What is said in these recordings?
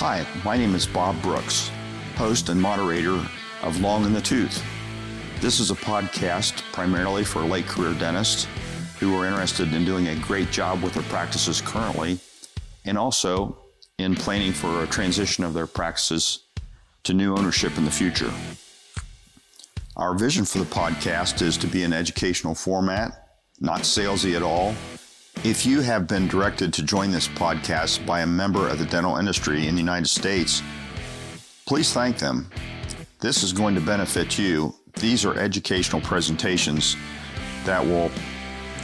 Hi, my name is Bob Brooks, host and moderator of Long in the Tooth. This is a podcast primarily for late career dentists who are interested in doing a great job with their practices currently and also in planning for a transition of their practices to new ownership in the future. Our vision for the podcast is to be an educational format, not salesy at all. If you have been directed to join this podcast by a member of the dental industry in the United States, please thank them. This is going to benefit you. These are educational presentations that will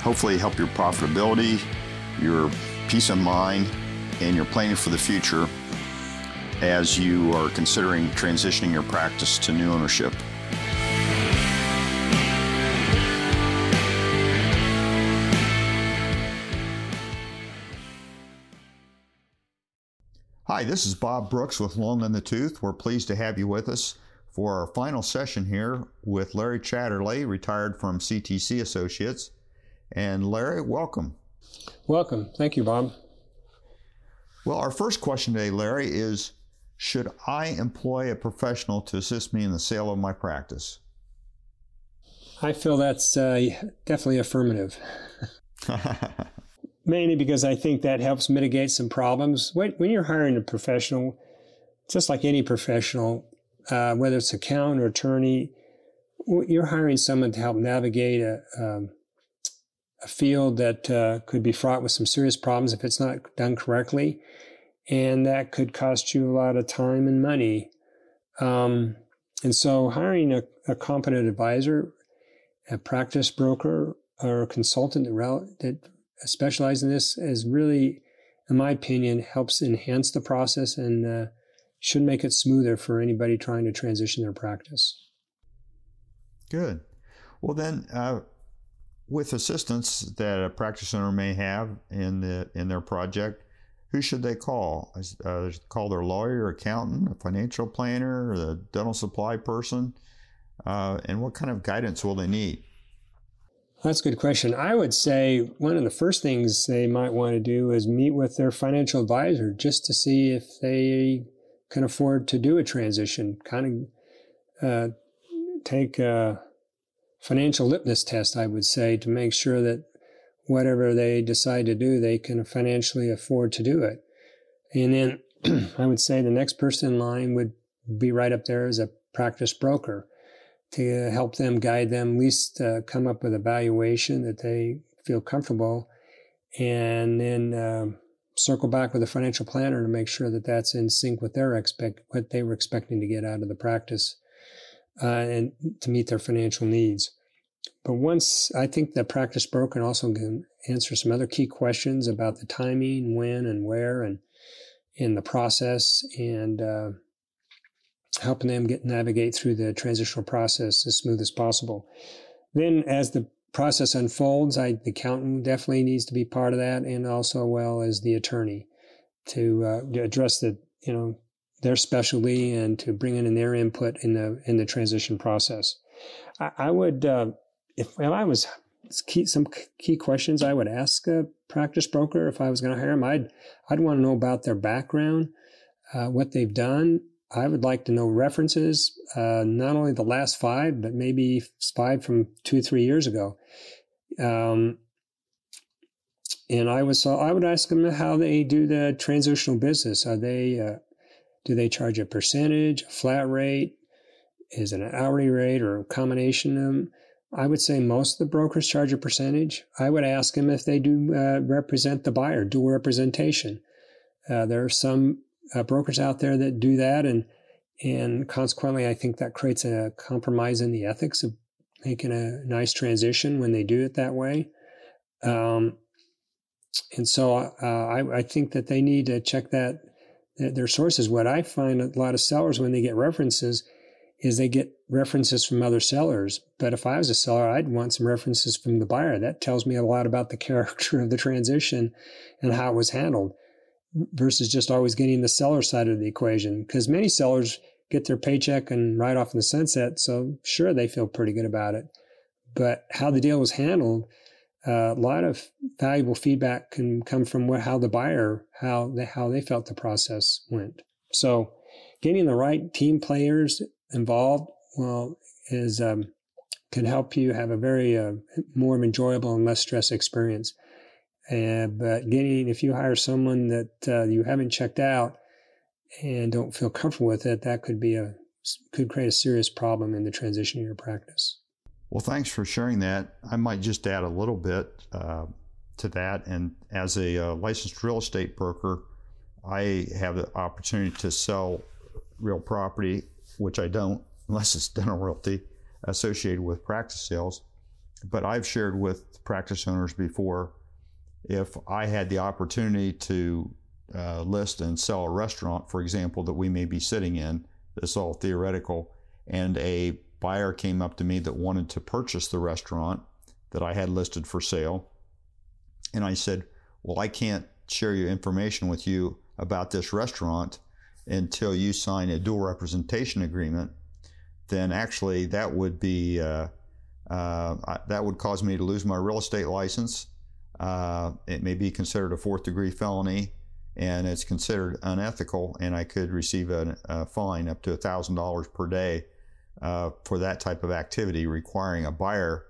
hopefully help your profitability, your peace of mind, and your planning for the future as you are considering transitioning your practice to new ownership. Hi, this is Bob Brooks with Long in the Tooth. We're pleased to have you with us for our final session here with Larry Chatterley, retired from CTC Associates. And Larry, welcome. Welcome. Thank you, Bob. Well, our first question today, Larry, is Should I employ a professional to assist me in the sale of my practice? I feel that's uh, definitely affirmative. Mainly because I think that helps mitigate some problems. When, when you're hiring a professional, just like any professional, uh, whether it's accountant or attorney, you're hiring someone to help navigate a, um, a field that uh, could be fraught with some serious problems if it's not done correctly. And that could cost you a lot of time and money. Um, and so hiring a, a, competent advisor, a practice broker, or a consultant that, that specializes in this is really, in my opinion, helps enhance the process and uh, should make it smoother for anybody trying to transition their practice. Good. Well, then, uh, with assistance that a practice owner may have in the in their project, who should they call? Uh, call their lawyer, accountant, a financial planner, or the dental supply person, uh, and what kind of guidance will they need? That's a good question. I would say one of the first things they might want to do is meet with their financial advisor just to see if they can afford to do a transition. Kind of uh, take a financial litmus test, I would say, to make sure that whatever they decide to do, they can financially afford to do it. And then I would say the next person in line would be right up there as a practice broker to help them, guide them, at least uh, come up with a valuation that they feel comfortable, and then uh, circle back with a financial planner to make sure that that's in sync with their expect what they were expecting to get out of the practice, uh, and to meet their financial needs. But once I think the practice broker also can answer some other key questions about the timing, when, and where, and in the process, and uh, helping them get navigate through the transitional process as smooth as possible. Then, as the process unfolds, I, the accountant definitely needs to be part of that, and also well as the attorney to, uh, to address the you know their specialty and to bring in their input in the in the transition process. I, I would, uh, if, if I was key, some key questions I would ask a practice broker if I was going to hire them. I'd I'd want to know about their background, uh, what they've done, I would like to know references, uh, not only the last five, but maybe five from two, three years ago. Um, and I was, I would ask them how they do the transitional business. Are they, uh, do they charge a percentage, a flat rate? Is it an hourly rate or a combination of them? I would say most of the brokers charge a percentage. I would ask them if they do uh, represent the buyer, dual representation. Uh, there are some uh, brokers out there that do that, and and consequently, I think that creates a compromise in the ethics of making a nice transition when they do it that way. Um, and so uh, I, I, think that they need to check that their sources. What I find a lot of sellers when they get references is they get references from other sellers. But if I was a seller, I'd want some references from the buyer. That tells me a lot about the character of the transition and how it was handled versus just always getting the seller side of the equation. Because many sellers get their paycheck and ride off in the sunset. So sure, they feel pretty good about it. But how the deal was handled, uh, a lot of valuable feedback can come from what, how the buyer, how they, how they felt the process went. So, getting the right team players involved, well, is um, can help you have a very uh, more enjoyable and less stress experience. But getting if you hire someone that uh, you haven't checked out and don't feel comfortable with it, that could be a could create a serious problem in the transition of your practice. Well, thanks for sharing that. I might just add a little bit uh, to that. And as a uh, licensed real estate broker, I have the opportunity to sell real property, which I don't unless it's dental realty associated with practice sales. But I've shared with practice owners before if I had the opportunity to uh, list and sell a restaurant, for example, that we may be sitting in, this is all theoretical, and a buyer came up to me that wanted to purchase the restaurant that I had listed for sale. And I said, Well, I can't share your information with you about this restaurant until you sign a dual representation agreement. Then actually, that would be uh, uh, that would cause me to lose my real estate license. Uh, it may be considered a fourth degree felony and it's considered unethical, and I could receive a, a fine up to $1,000 per day uh, for that type of activity, requiring a buyer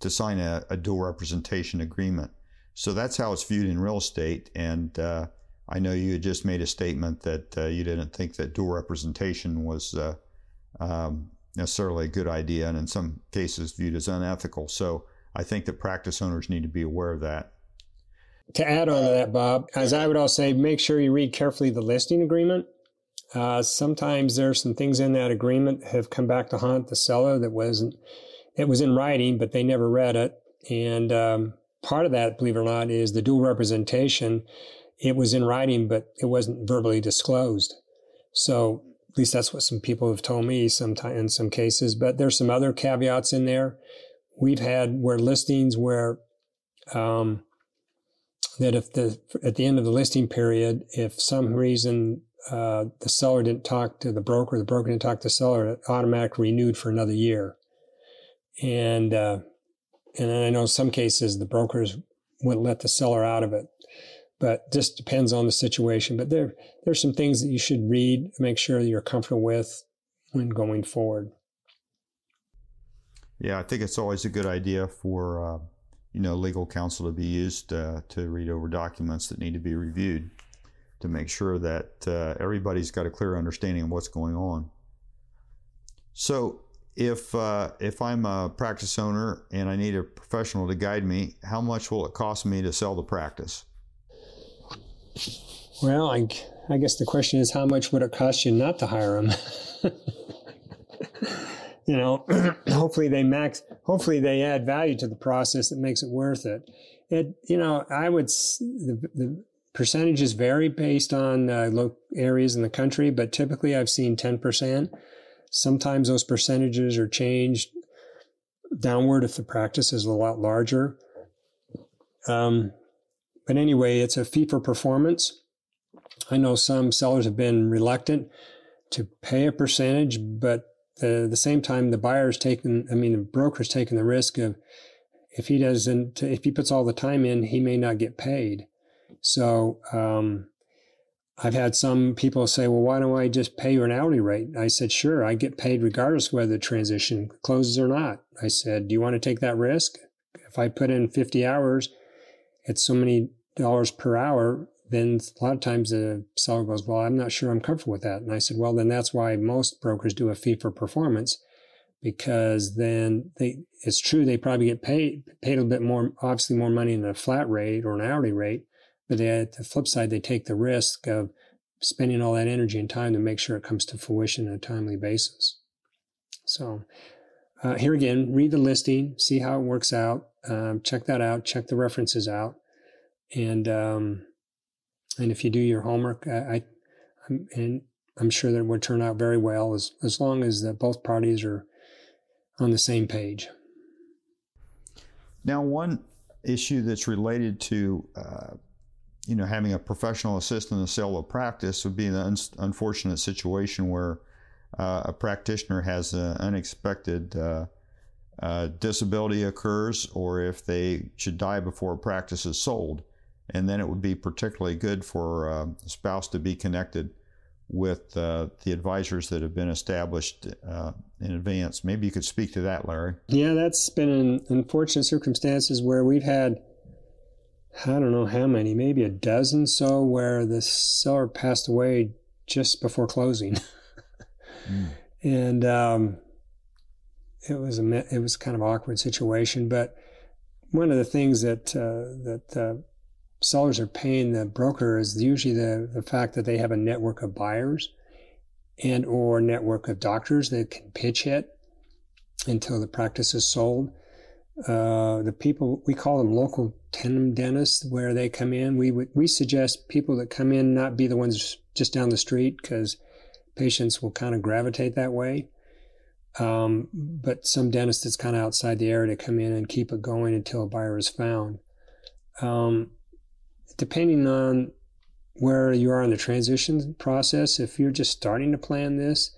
to sign a, a, dual representation agreement. So that's how it's viewed in real estate. And uh, I know you had just made a statement that uh, you didn't think that dual representation was uh, um, necessarily a good idea, and in some cases viewed as unethical. So I think that practice owners need to be aware of that to add on to that, Bob, as I would also say, make sure you read carefully the listing agreement. Uh, sometimes there's some things in that agreement have come back to haunt the seller that wasn't, it was in writing, but they never read it. And um, part of that, believe it or not, is the dual representation. It was in writing, but it wasn't verbally disclosed. So at least that's what some people have told me sometime in some cases. But there's some other caveats in there. We've had where listings where um, that if the at the end of the listing period, if some reason uh, the seller didn't talk to the broker, the broker didn't talk to the seller, it automatically renewed for another year. And uh, and I know in some cases the brokers wouldn't let the seller out of it, but just depends on the situation. But there there's some things that you should read, make sure that you're comfortable with when going forward. Yeah, I think it's always a good idea for uh, you know, legal counsel to be used uh, to read over documents that need to be reviewed to make sure that uh, everybody's got a clear understanding of what's going on. So, if uh, if I'm a practice owner and I need a professional to guide me, how much will it cost me to sell the practice? Well, I, I guess the question is, how much would it cost you not to hire them? you know, hopefully they max, hopefully they add value to the process that makes it worth it. It, you know, I would, the, the percentages vary based on uh, areas in the country, but typically I've seen 10%. Sometimes those percentages are changed downward if the practice is a lot larger. Um, but anyway, it's a fee for performance. I know some sellers have been reluctant to pay a percentage, but the the same time the buyer's taking i mean the broker's taking the risk of if he doesn't if he puts all the time in he may not get paid. So um, i've had some people say well why don't i just pay you an hourly rate? I said sure i get paid regardless whether the transition closes or not. I said do you want to take that risk? If i put in 50 hours it's so many dollars per hour then a lot of times the seller goes, Well, I'm not sure I'm comfortable with that. And I said, Well, then that's why most brokers do a fee for performance because then they, it's true, they probably get paid, paid a bit more, obviously more money than a flat rate or an hourly rate. But they, at the flip side, they take the risk of spending all that energy and time to make sure it comes to fruition on a timely basis. So, uh, here again, read the listing, see how it works out, um, check that out, check the references out, and um, and if you do your homework, I, I'm, and I'm sure that it would turn out very well as, as long as that both parties are on the same page. Now, one issue that's related to uh, you know having a professional assistant in the sale of practice would be the un- unfortunate situation where uh, a practitioner has an unexpected uh, uh, disability occurs, or if they should die before a practice is sold and then it would be particularly good for uh, a spouse to be connected with uh, the advisors that have been established uh, in advance. Maybe you could speak to that, Larry. Yeah, that's been in unfortunate circumstances where we've had, I don't know how many, maybe a dozen so, where the seller passed away just before closing. mm. And um, it was a it was kind of awkward situation, but one of the things that uh, that uh, sellers are paying the broker is usually the, the fact that they have a network of buyers and or network of doctors that can pitch it until the practice is sold. Uh, the people we call them locum tenens dentists, where they come in. We we suggest people that come in not be the ones just down the street because patients will kind of gravitate that way. Um, but some dentist that's kind of outside the area to come in and keep it going until a buyer is found. Um, depending on where you are in the transition process, if you're just starting to plan this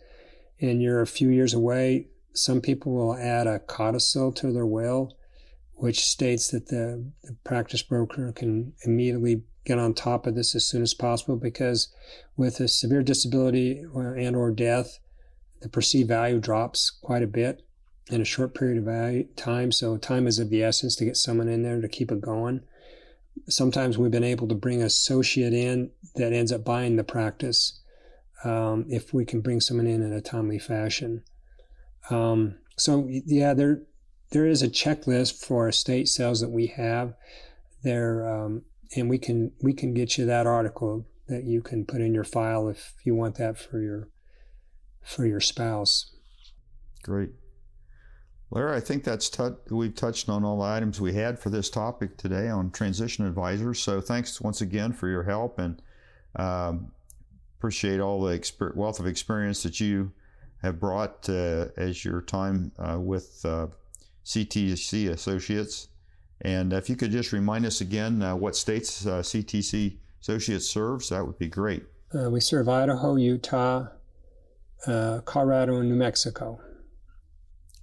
and you're a few years away, some people will add a codicil to their will, which states that the, the practice broker can immediately get on top of this as soon as possible because with a severe disability and or death, the perceived value drops quite a bit in a short period of time. So time is of the essence to get someone in there to keep it going sometimes we've been able to bring associate in that ends up buying the practice um, if we can bring someone in in a timely fashion. Um, so yeah, there there is a checklist for estate sales that we have there, um, and we can we can get you that article that you can put in your file if you want that for your for your spouse. Great. Larry, I think that's t- we've touched on all the items we had for this topic today on transition advisors. So thanks once again for your help and um, appreciate all the exper- wealth of experience that you have brought uh, as your time uh, with uh, CTC Associates. And if you could just remind us again uh, what states CTC uh, Associates serves, that would be great. Uh, we serve Idaho, Utah, Colorado, and New Mexico.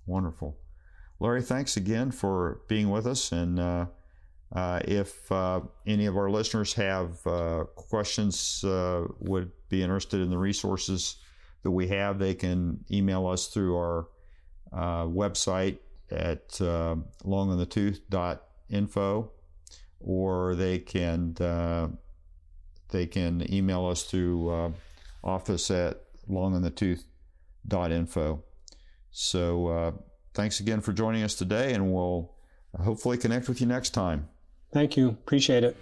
Wonderful. Larry, thanks again for being with us. And uh, uh, if uh, any of our listeners have uh, questions, uh, would be interested in the resources that we have, they can email us through our uh, website at uh, longinthetooth.info or they can they can email us through office at longinthetooth.info. So uh, thanks again for joining us today, and we'll hopefully connect with you next time. Thank you. Appreciate it.